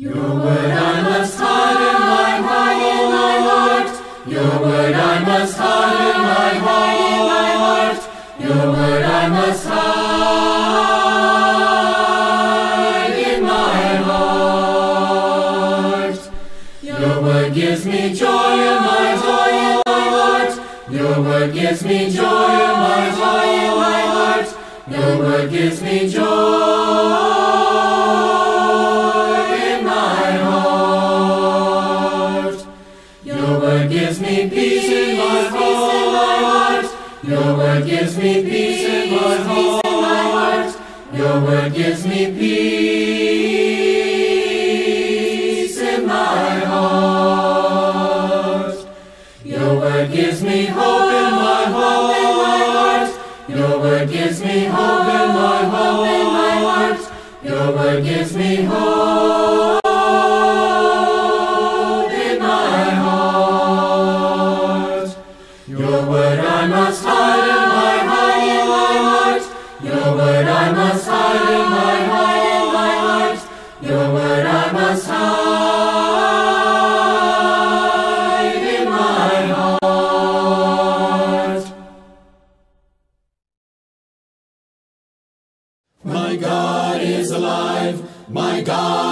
Your word I must hide in my heart. Your word I must hide in my heart, in my heart. Your word I must hide in my heart. Your word gives me joy in my joy in my heart. Your word gives me joy in my joy in my heart. Your word gives me joy me peace in my heart. Your word gives me peace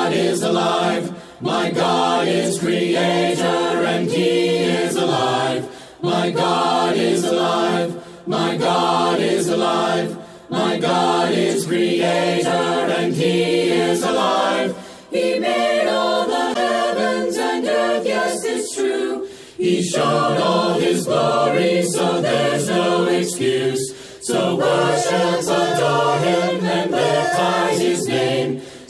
God is alive. My God is creator and he is alive. My God is alive. My God is alive. My God is creator and he is alive. He made all the heavens and earth, yes, it's true. He showed all his glory, so there's no excuse. So worship, adore him, and lift his name.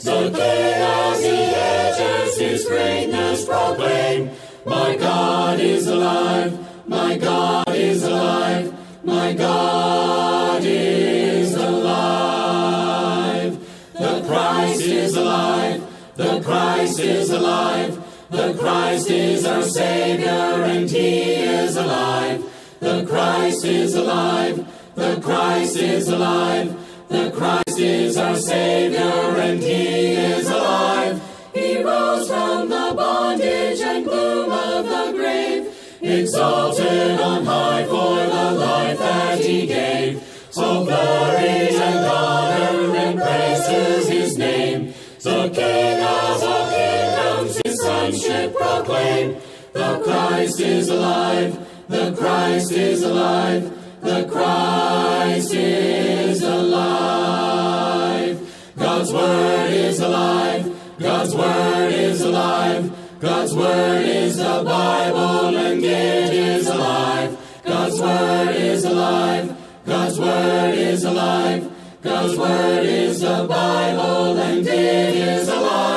So King as he enters his greatness proclaim. My God is alive, my God is alive, my God is alive. The Christ is alive, the Christ is alive, the Christ is our Savior and He is alive. The Christ is alive, the Christ is alive, the Christ is our Savior and He is alive. He rose from the bondage and gloom of the grave, exalted on high for the life that He gave. So glory and honor and praise to His name. The King of all kingdoms His sonship proclaim. The Christ is alive, the Christ is alive, the Christ is alive. God's word is alive, God's word is alive, God's word is the Bible and it is alive. God's word is alive, God's word is alive, God's word is the Bible and it is alive.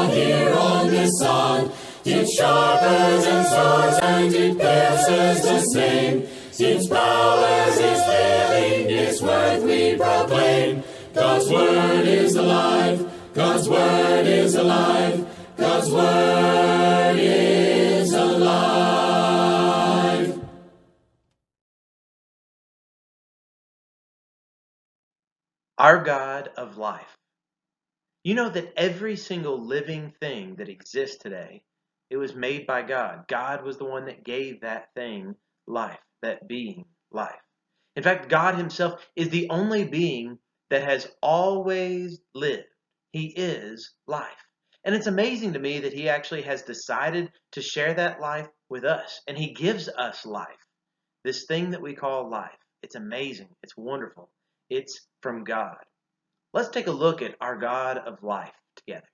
While here on this sod. It sharpens and swords and it pierces the same. Its powers is failing, its worth we proclaim. God's word is alive, God's word is alive, God's word is alive. Our God of life. You know that every single living thing that exists today, it was made by God. God was the one that gave that thing life, that being life. In fact, God Himself is the only being that has always lived. He is life. And it's amazing to me that He actually has decided to share that life with us. And He gives us life. This thing that we call life. It's amazing. It's wonderful. It's from God. Let's take a look at our God of life together.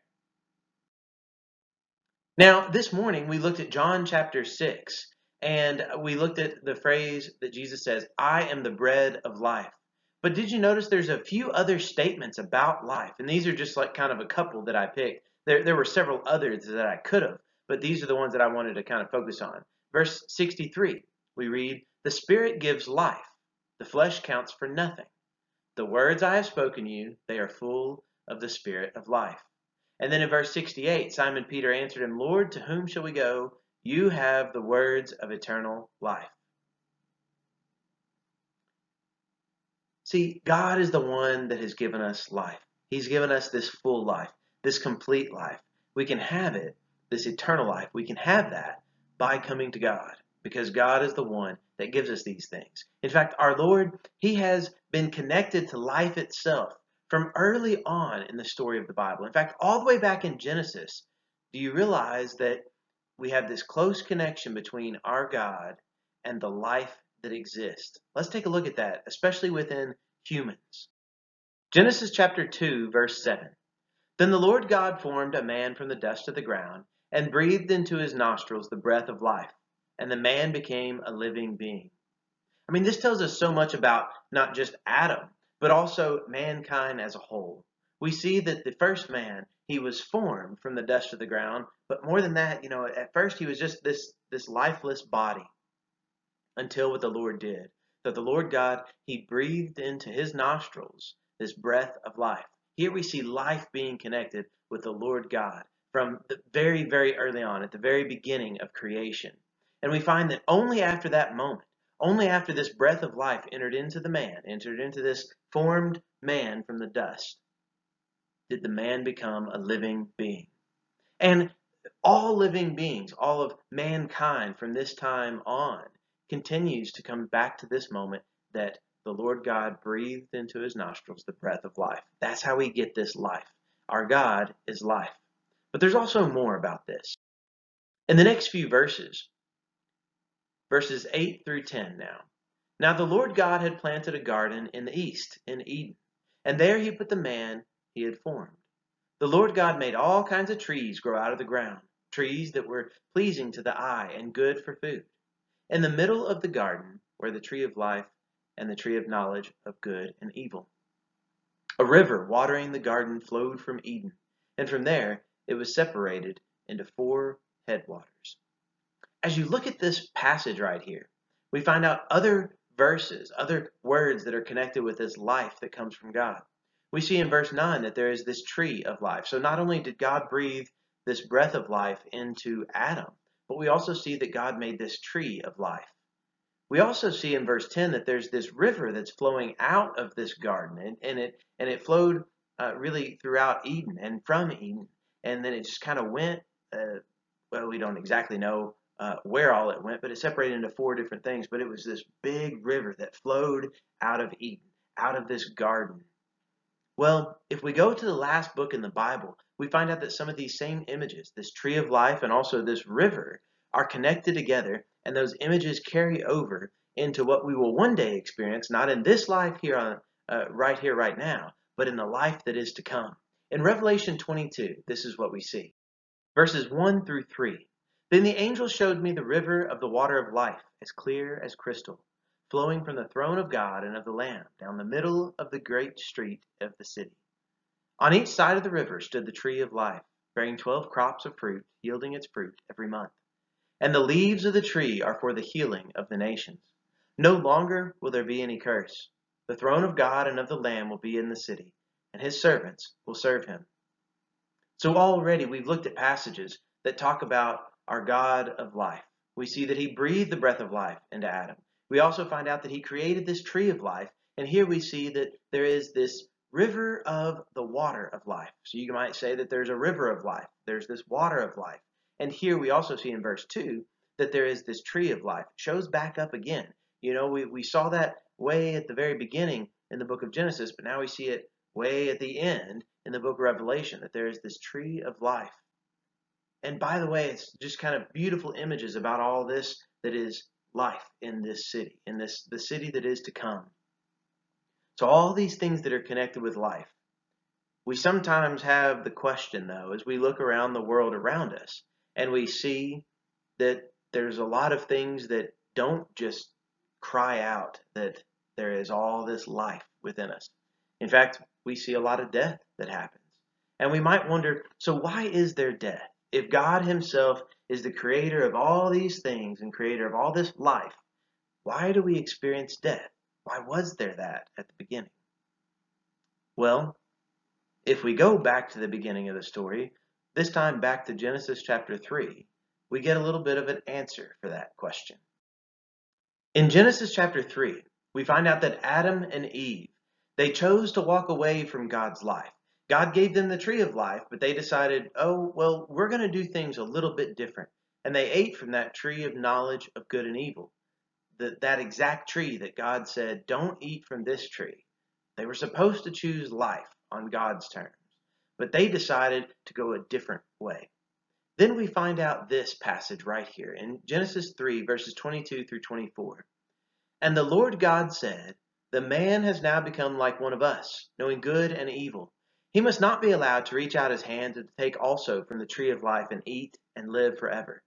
Now, this morning we looked at John chapter 6, and we looked at the phrase that Jesus says, I am the bread of life. But did you notice there's a few other statements about life? And these are just like kind of a couple that I picked. There, there were several others that I could have, but these are the ones that I wanted to kind of focus on. Verse 63, we read, The Spirit gives life, the flesh counts for nothing. The words I have spoken you, they are full of the Spirit of life. And then in verse 68, Simon Peter answered him, Lord, to whom shall we go? You have the words of eternal life. See, God is the one that has given us life. He's given us this full life, this complete life. We can have it, this eternal life. We can have that by coming to God because God is the one that gives us these things. In fact, our Lord, He has been connected to life itself from early on in the story of the Bible. In fact, all the way back in Genesis, do you realize that we have this close connection between our God and the life that exists? Let's take a look at that, especially within humans. Genesis chapter 2, verse 7. Then the Lord God formed a man from the dust of the ground and breathed into his nostrils the breath of life, and the man became a living being. I mean, this tells us so much about not just Adam, but also mankind as a whole. We see that the first man, he was formed from the dust of the ground, but more than that, you know, at first he was just this this lifeless body until what the Lord did. That the Lord God, he breathed into his nostrils this breath of life. Here we see life being connected with the Lord God from the very, very early on, at the very beginning of creation. And we find that only after that moment, only after this breath of life entered into the man, entered into this formed man from the dust, did the man become a living being. And all living beings, all of mankind from this time on, continues to come back to this moment that the Lord God breathed into his nostrils the breath of life. That's how we get this life. Our God is life. But there's also more about this. In the next few verses, verses 8 through 10 now. Now the Lord God had planted a garden in the east, in Eden, and there he put the man he had formed. The Lord God made all kinds of trees grow out of the ground, trees that were pleasing to the eye and good for food. In the middle of the garden were the tree of life and the tree of knowledge of good and evil. A river watering the garden flowed from Eden, and from there it was separated into four headwaters. As you look at this passage right here, we find out other verses, other words that are connected with this life that comes from God. We see in verse 9 that there is this tree of life. So not only did God breathe this breath of life into Adam, but we also see that God made this tree of life. We also see in verse 10 that there's this river that's flowing out of this garden, and, and it and it flowed uh, really throughout Eden and from Eden, and then it just kind of went. Uh, well, we don't exactly know uh, where all it went, but it separated into four different things. But it was this big river that flowed out of Eden, out of this garden. Well, if we go to the last book in the Bible, we find out that some of these same images, this tree of life and also this river, are connected together, and those images carry over into what we will one day experience, not in this life here on uh, right here, right now, but in the life that is to come. In Revelation 22, this is what we see. Verses 1 through 3. Then the angel showed me the river of the water of life, as clear as crystal, flowing from the throne of God and of the Lamb down the middle of the great street of the city. On each side of the river stood the tree of life, bearing twelve crops of fruit, yielding its fruit every month. And the leaves of the tree are for the healing of the nations. No longer will there be any curse. The throne of God and of the Lamb will be in the city, and his servants will serve him. So already we've looked at passages that talk about our God of life. We see that he breathed the breath of life into Adam. We also find out that he created this tree of life, and here we see that there is this river of the water of life. So you might say that there's a river of life, there's this water of life. And here we also see in verse 2 that there is this tree of life. It shows back up again. You know, we, we saw that way at the very beginning in the book of Genesis, but now we see it way at the end in the book of Revelation, that there is this tree of life. And by the way, it's just kind of beautiful images about all this that is life in this city, in this the city that is to come. So all these things that are connected with life. We sometimes have the question though, as we look around the world around us, and we see that there's a lot of things that don't just cry out that there is all this life within us. In fact, we see a lot of death that happens. And we might wonder, so why is there death? If God Himself is the creator of all these things and creator of all this life, why do we experience death? Why was there that at the beginning? Well, if we go back to the beginning of the story, this time back to Genesis chapter 3, we get a little bit of an answer for that question. In Genesis chapter 3, we find out that Adam and Eve They chose to walk away from God's life. God gave them the tree of life, but they decided, oh, well, we're going to do things a little bit different. And they ate from that tree of knowledge of good and evil. The, that exact tree that God said, don't eat from this tree. They were supposed to choose life on God's terms, but they decided to go a different way. Then we find out this passage right here in Genesis 3, verses 22 through 24. And the Lord God said, The man has now become like one of us, knowing good and evil. He must not be allowed to reach out his hand and take also from the tree of life and eat and live forever.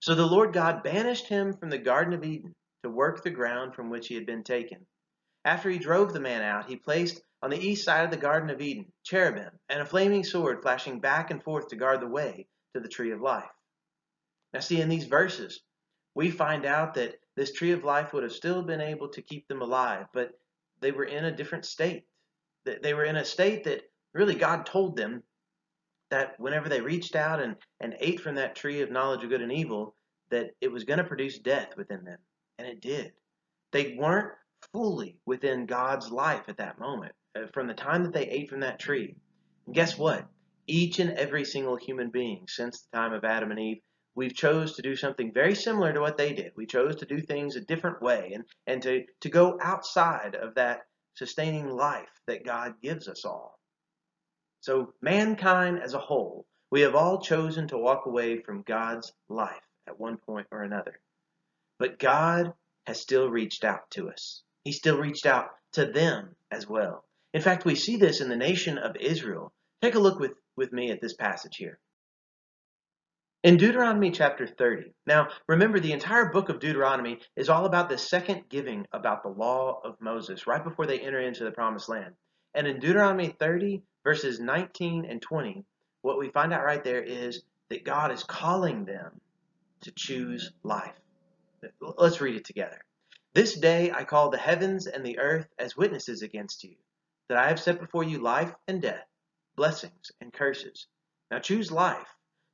So the Lord God banished him from the Garden of Eden to work the ground from which he had been taken. After he drove the man out, he placed on the east side of the Garden of Eden cherubim and a flaming sword flashing back and forth to guard the way to the tree of life. Now, see, in these verses, we find out that this tree of life would have still been able to keep them alive, but they were in a different state. They were in a state that really God told them that whenever they reached out and, and ate from that tree of knowledge of good and evil, that it was going to produce death within them. And it did. They weren't fully within God's life at that moment, uh, from the time that they ate from that tree. And guess what? Each and every single human being since the time of Adam and Eve, we've chose to do something very similar to what they did. We chose to do things a different way and, and to, to go outside of that sustaining life that God gives us all. So, mankind as a whole, we have all chosen to walk away from God's life at one point or another. But God has still reached out to us. He still reached out to them as well. In fact, we see this in the nation of Israel. Take a look with with me at this passage here. In Deuteronomy chapter 30. Now, remember, the entire book of Deuteronomy is all about the second giving about the law of Moses, right before they enter into the promised land. And in Deuteronomy 30, verses 19 and 20, what we find out right there is that God is calling them to choose life. Let's read it together. This day I call the heavens and the earth as witnesses against you, that I have set before you life and death blessings and curses. Now choose life,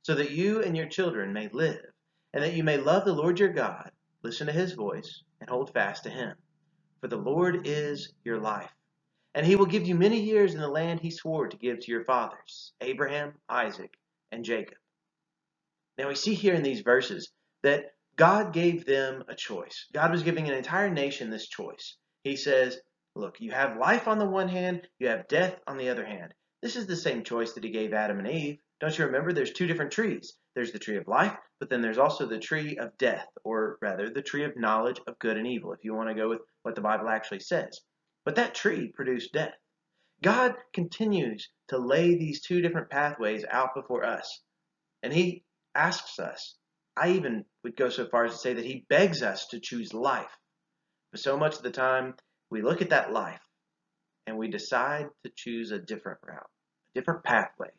so that you and your children may live, and that you may love the Lord your God, listen to his voice, and hold fast to him. For the Lord is your life. And he will give you many years in the land he swore to give to your fathers, Abraham, Isaac, and Jacob. Now we see here in these verses that God gave them a choice. God was giving an entire nation this choice. He says, Look, you have life on the one hand, you have death on the other hand. This is the same choice that he gave Adam and Eve. Don't you remember? There's two different trees. There's the tree of life, but then there's also the tree of death, or rather, the tree of knowledge of good and evil, if you want to go with what the Bible actually says. But that tree produced death. God continues to lay these two different pathways out before us. And he asks us, I even would go so far as to say that he begs us to choose life. But so much of the time, we look at that life and we decide to choose a different route, a different pathway.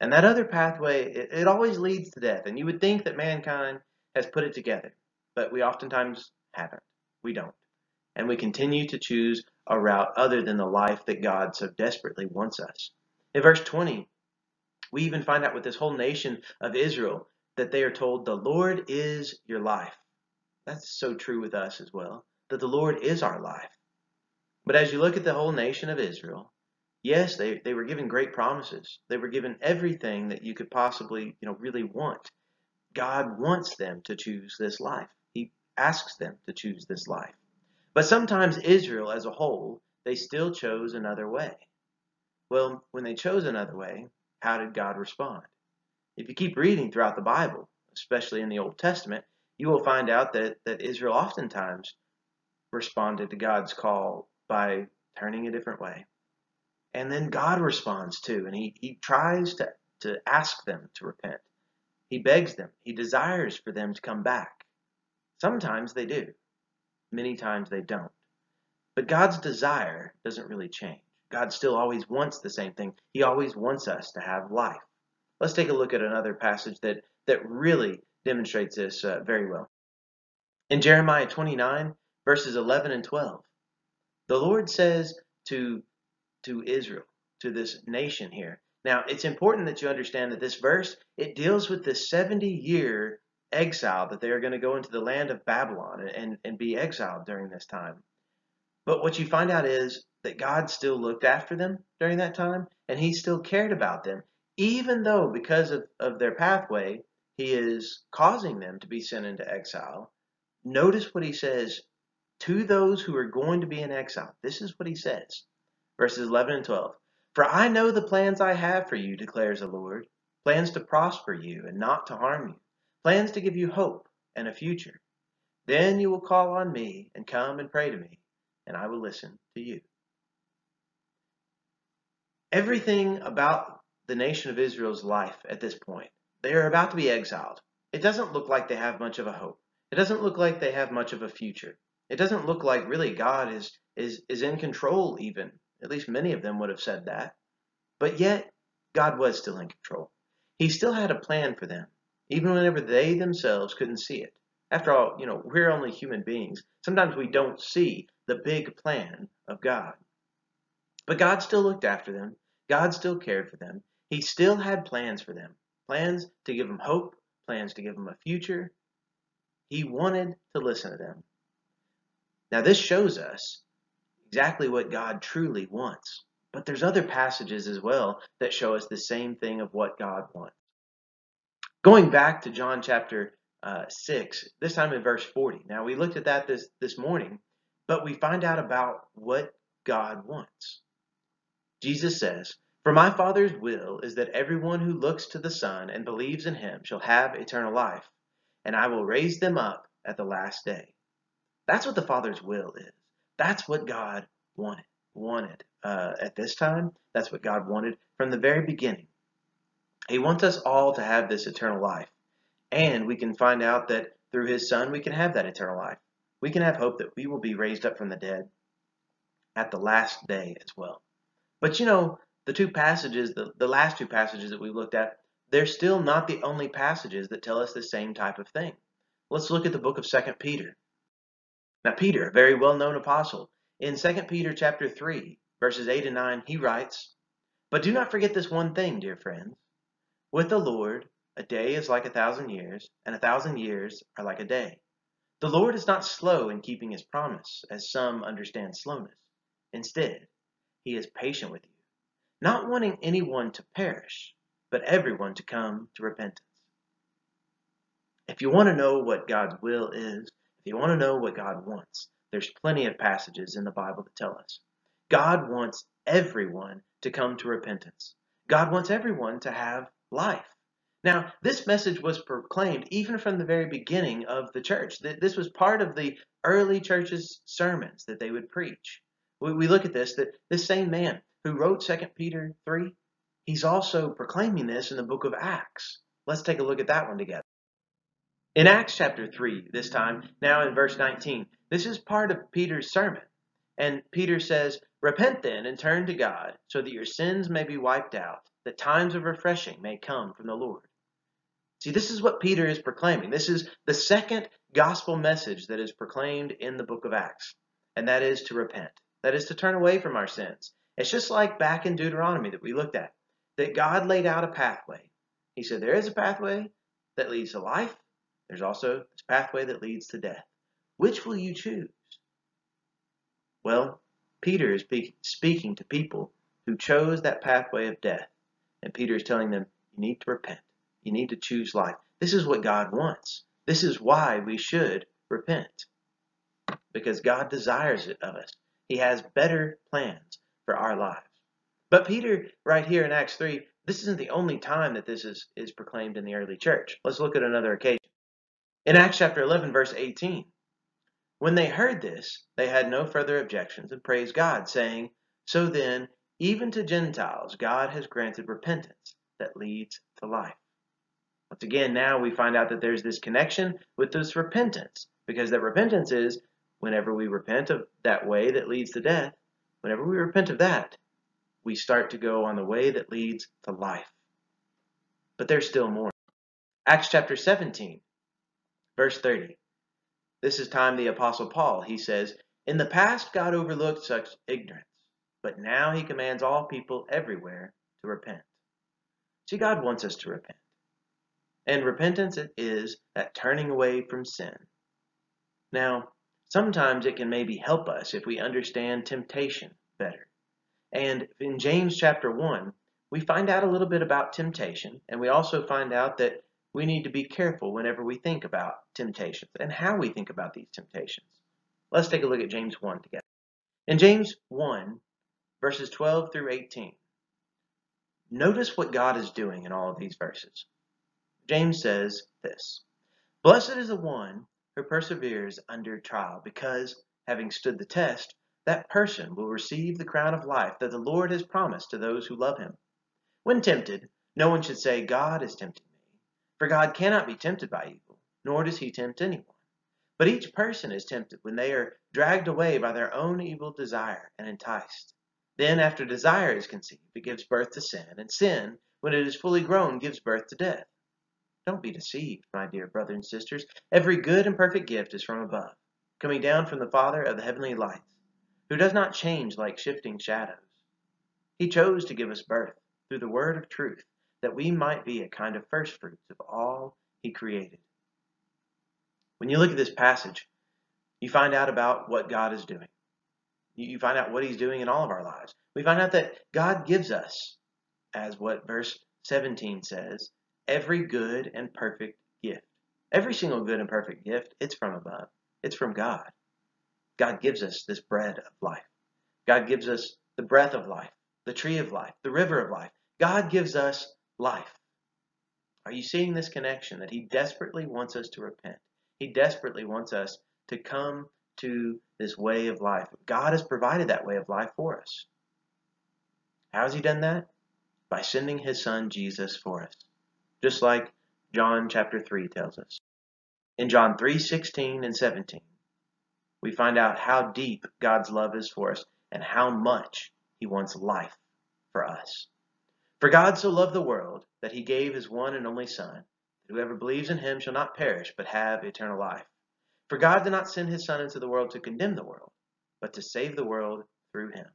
And that other pathway, it, it always leads to death. And you would think that mankind has put it together, but we oftentimes haven't. We don't. And we continue to choose a route other than the life that God so desperately wants us. In verse 20, we even find out with this whole nation of Israel that they are told, The Lord is your life. That's so true with us as well, that the Lord is our life. But as you look at the whole nation of Israel, yes, they, they were given great promises. They were given everything that you could possibly, you know, really want. God wants them to choose this life. He asks them to choose this life. But sometimes Israel as a whole, they still chose another way. Well, when they chose another way, how did God respond? If you keep reading throughout the Bible, especially in the Old Testament, you will find out that, that Israel oftentimes responded to God's call by turning a different way. And then God responds too, and he, he tries to, to ask them to repent. He begs them, he desires for them to come back. Sometimes they do, many times they don't. But God's desire doesn't really change. God still always wants the same thing. He always wants us to have life. Let's take a look at another passage that, that really demonstrates this uh, very well. In Jeremiah 29, verses 11 and 12, the Lord says to, to Israel, to this nation here. Now, it's important that you understand that this verse, it deals with the 70 year exile that they are going to go into the land of Babylon and, and be exiled during this time. But what you find out is that God still looked after them during that time, and He still cared about them, even though because of, of their pathway, He is causing them to be sent into exile. Notice what He says to those who are going to be in exile. This is what He says, verses 11 and 12. For I know the plans I have for you, declares the Lord plans to prosper you and not to harm you, plans to give you hope and a future. Then you will call on me and come and pray to me, and I will listen to you. Everything about the nation of Israel's life at this point, they are about to be exiled. It doesn't look like they have much of a hope. It doesn't look like they have much of a future. It doesn't look like really God is is is in control even. At least many of them would have said that. But yet God was still in control. He still had a plan for them, even whenever they themselves couldn't see it. After all, you know, we're only human beings. Sometimes we don't see the big plan of God. But God still looked after them. God still cared for them. He still had plans for them plans to give them hope, plans to give them a future. He wanted to listen to them. Now, this shows us exactly what God truly wants. But there's other passages as well that show us the same thing of what God wants. Going back to John chapter uh, 6, this time in verse 40. Now, we looked at that this, this morning, but we find out about what God wants. Jesus says, For my Father's will is that everyone who looks to the Son and believes in him shall have eternal life, and I will raise them up at the last day. That's what the Father's will is. That's what God wanted. Wanted uh, at this time. That's what God wanted from the very beginning. He wants us all to have this eternal life. And we can find out that through His Son, we can have that eternal life. We can have hope that we will be raised up from the dead at the last day as well. But you know, the two passages, the, the last two passages that we looked at, they're still not the only passages that tell us the same type of thing. Let's look at the book of Second Peter. Now, Peter, a very well known apostle, in Second Peter chapter 3, verses 8 and 9, he writes, But do not forget this one thing, dear friends. With the Lord, a day is like a thousand years, and a thousand years are like a day. The Lord is not slow in keeping his promise, as some understand slowness. Instead, he is patient with you, not wanting anyone to perish, but everyone to come to repentance. If you want to know what God's will is, if you want to know what God wants, there's plenty of passages in the Bible that tell us. God wants everyone to come to repentance. God wants everyone to have life. Now, this message was proclaimed even from the very beginning of the church. This was part of the early church's sermons that they would preach. We look at this, that this same man who wrote 2 Peter 3, he's also proclaiming this in the book of Acts. Let's take a look at that one together. In Acts chapter 3, this time, now in verse 19, this is part of Peter's sermon. And Peter says, Repent then and turn to God, so that your sins may be wiped out, that times of refreshing may come from the Lord. See, this is what Peter is proclaiming. This is the second gospel message that is proclaimed in the book of Acts, and that is to repent. That is to turn away from our sins. It's just like back in Deuteronomy that we looked at, that God laid out a pathway. He said, There is a pathway that leads to life, there's also this pathway that leads to death. Which will you choose? Well, Peter is speaking to people who chose that pathway of death. And Peter is telling them, you need to repent. You need to choose life. This is what God wants. This is why we should repent. Because God desires it of us. He has better plans for our lives. But Peter, right here in Acts 3, this isn't the only time that this is, is proclaimed in the early church. Let's look at another occasion. In Acts chapter 11, verse 18, when they heard this, they had no further objections and praised God, saying, So then, even to Gentiles, God has granted repentance that leads to life. Once again, now we find out that there's this connection with this repentance, because that repentance is whenever we repent of that way that leads to death, whenever we repent of that, we start to go on the way that leads to life. But there's still more. Acts chapter 17, verse 30. This is time the Apostle Paul. He says, In the past, God overlooked such ignorance, but now he commands all people everywhere to repent. See, God wants us to repent. And repentance it is that turning away from sin. Now, Sometimes it can maybe help us if we understand temptation better. And in James chapter 1, we find out a little bit about temptation, and we also find out that we need to be careful whenever we think about temptations and how we think about these temptations. Let's take a look at James 1 together. In James 1, verses 12 through 18, notice what God is doing in all of these verses. James says this Blessed is the one who perseveres under trial, because, having stood the test, that person will receive the crown of life that the Lord has promised to those who love him. When tempted, no one should say, God is tempting me. For God cannot be tempted by evil, nor does he tempt anyone. But each person is tempted when they are dragged away by their own evil desire and enticed. Then, after desire is conceived, it gives birth to sin, and sin, when it is fully grown, gives birth to death. Don't be deceived, my dear brothers and sisters. Every good and perfect gift is from above, coming down from the Father of the heavenly lights, who does not change like shifting shadows. He chose to give us birth through the word of truth, that we might be a kind of first fruits of all he created. When you look at this passage, you find out about what God is doing. You find out what he's doing in all of our lives. We find out that God gives us, as what verse 17 says, every good and perfect gift. Every single good and perfect gift, it's from above. It's from God. God gives us this bread of life. God gives us the breath of life, the tree of life, the river of life. God gives us life. Are you seeing this connection that He desperately wants us to repent? He desperately wants us to come to this way of life. God has provided that way of life for us. How has He done that? By sending His Son Jesus for us just like John chapter 3 tells us. In John 3:16 and 17, we find out how deep God's love is for us and how much he wants life for us. For God so loved the world that he gave his one and only son, that whoever believes in him shall not perish but have eternal life. For God did not send his son into the world to condemn the world, but to save the world through him.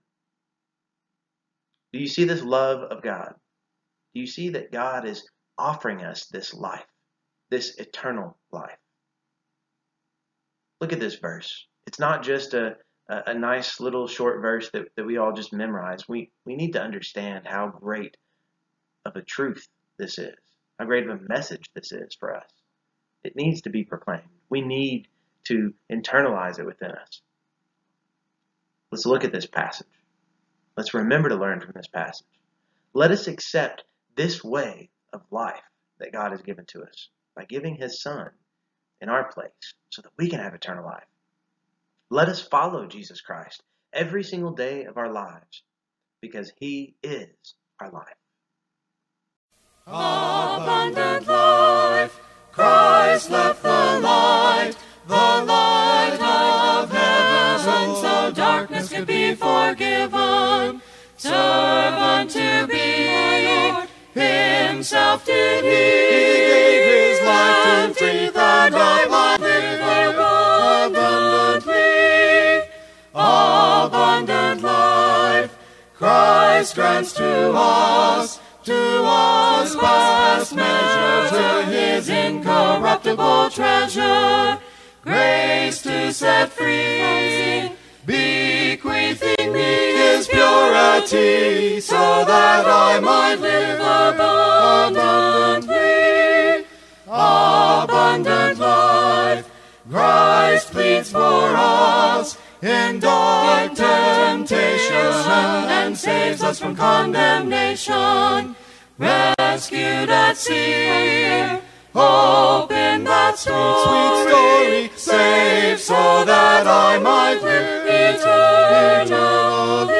Do you see this love of God? Do you see that God is offering us this life, this eternal life. Look at this verse. It's not just a, a, a, nice little short verse that, that we all just memorize. We, we need to understand how great of a truth this is, how great of a message this is for us. It needs to be proclaimed. We need to internalize it within us. Let's look at this passage. Let's remember to learn from this passage. Let us accept this way of life that God has given to us by giving His Son in our place so that we can have eternal life. Let us follow Jesus Christ every single day of our lives because He is our life. Abundant life, Christ left the light, the light of heaven, so darkness could be forgiven. Servant to be Lord. Himself did he, he gave his life to free that I might live abundantly. Abundant life, Christ grants to us, to us past measure, to his incorruptible treasure, grace to set free, bequeathing me his purity, so that I might live abundantly. Abundant life, Christ pleads for us in dark temptation and saves us from condemnation. Rescued at sea, Hope in that sweet, sweet story, save so that I might live eternally.